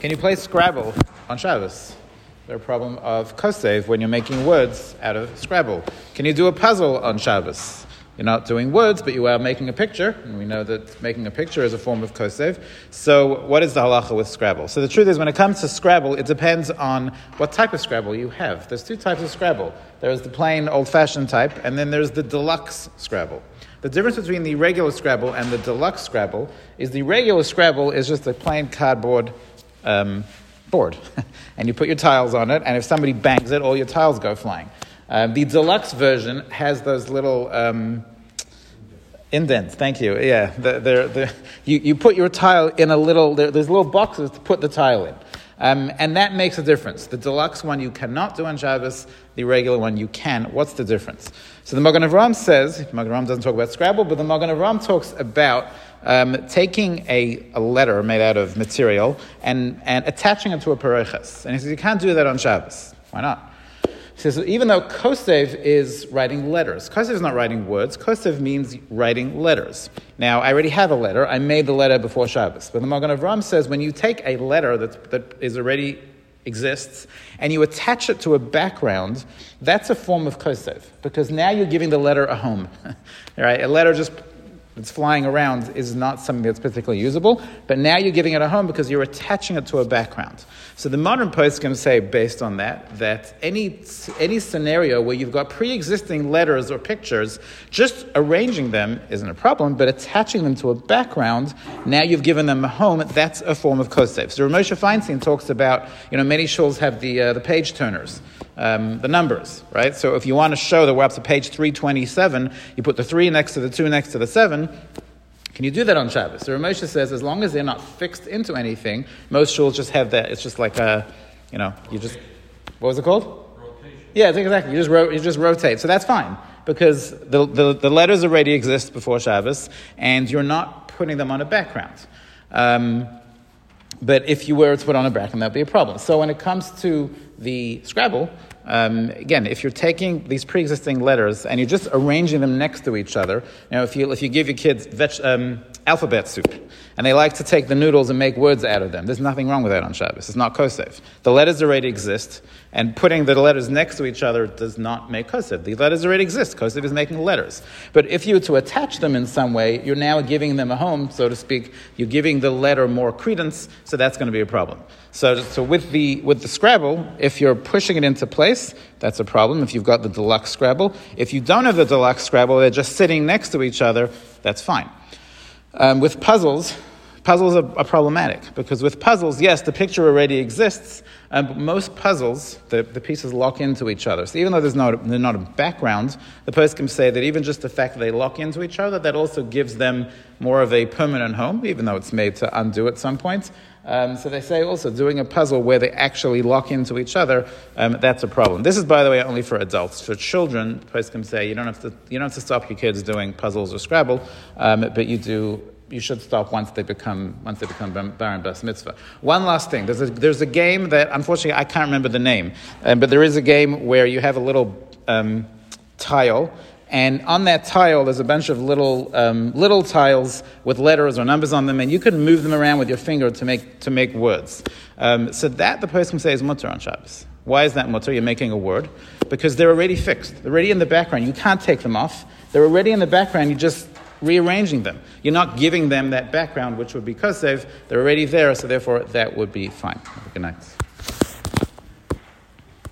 Can you play Scrabble on Shabbos? The problem of kosev when you're making words out of Scrabble. Can you do a puzzle on Shabbos? You're not doing words, but you are making a picture, and we know that making a picture is a form of kosev. So, what is the halacha with Scrabble? So, the truth is, when it comes to Scrabble, it depends on what type of Scrabble you have. There's two types of Scrabble. There's the plain, old-fashioned type, and then there's the deluxe Scrabble. The difference between the regular Scrabble and the deluxe Scrabble is the regular Scrabble is just a plain cardboard um, board, and you put your tiles on it, and if somebody bangs it, all your tiles go flying. Um, the deluxe version has those little um, indents. Thank you. Yeah, the, the, the, you, you put your tile in a little. There's little boxes to put the tile in. Um, and that makes a difference. The deluxe one you cannot do on Shabbos, the regular one you can. What's the difference? So the Magen Avram says, Magen Avram doesn't talk about Scrabble, but the Magen Avram talks about um, taking a, a, letter made out of material and, and attaching it to a pareches. And he says, you can't do that on Shabbos. Why not? He says, even though Kosev is writing letters, Kosev is not writing words, Kosev means writing letters. Now, I already have a letter. I made the letter before Shabbos. But the Magen Avram says when you take a letter that, that is already exists and you attach it to a background, that's a form of Kosev because now you're giving the letter a home. right? A letter just that's flying around is not something that's particularly usable, but now you're giving it a home because you're attaching it to a background. So the modern poskim say, based on that, that any, any scenario where you've got pre-existing letters or pictures, just arranging them isn't a problem, but attaching them to a background, now you've given them a home, that's a form of kosev. So Rav Moshe Feinstein talks about, you know, many shuls have the, uh, the page turners um, the numbers, right? So if you want to show that we're up to page 327, you put the 3 next to the 2 next to the 7. Can you do that on Shabbos? So Rav Moshe says as long as they're not fixed into anything, most shuls just have that. It's just like a, you know, you just, what was it called? Rotation. Yeah, exactly. You just, ro- you just rotate. So that's fine because the, the, the, letters already exist before Shabbos and you're not putting them on a background. Um, but if you were to put on a background, that'd be a problem. So when it comes to the Scrabble, um, again, if you're taking these pre-existing letters and you're just arranging them next to each other, you know, if you, if you give your kids veg, um, alphabet soup, and they like to take the noodles and make words out of them, there's nothing wrong with that on Shabbos. It's not kosev. The letters already exist, and putting the letters next to each other does not make kosev. The letters already exist. Kosev is making letters. But if you were to attach them in some way, you're now giving them a home, so to speak. You're giving the letter more credence, so that's going to be a problem. So, so with, the, with the Scrabble, if you're pushing it into place, that's a problem if you've got the deluxe Scrabble. If you don't have the deluxe Scrabble, they're just sitting next to each other, that's fine. Um, with puzzles, puzzles are, are, problematic because with puzzles, yes, the picture already exists, um, but most puzzles, the, the pieces lock into each other. So even though there's not, there's not a background, the poskim say that even just the fact that they lock into each other, that also gives them more of a permanent home, even though it's made to undo at some point. Um, so they say also doing a puzzle where they actually lock into each other, um, that's a problem. This is, by the way, only for adults. For children, poskim say you don't have to you don't have to stop your kids doing puzzles or Scrabble, um, but you do you should stop once they become once they become bar and bas mitzvah. One last thing: there's a, there's a game that unfortunately I can't remember the name, um, but there is a game where you have a little um, tile. And on that tile, there's a bunch of little, um, little tiles with letters or numbers on them, and you can move them around with your finger to make, to make words. Um, so that the person can say is mutar on Shabbos. Why is that mutar? You're making a word. Because they're already fixed. They're already in the background. You can't take them off. They're already in the background. You just rearranging them. You're not giving them that background, which would be kosev. They're already there, so therefore that would be fine. Good night.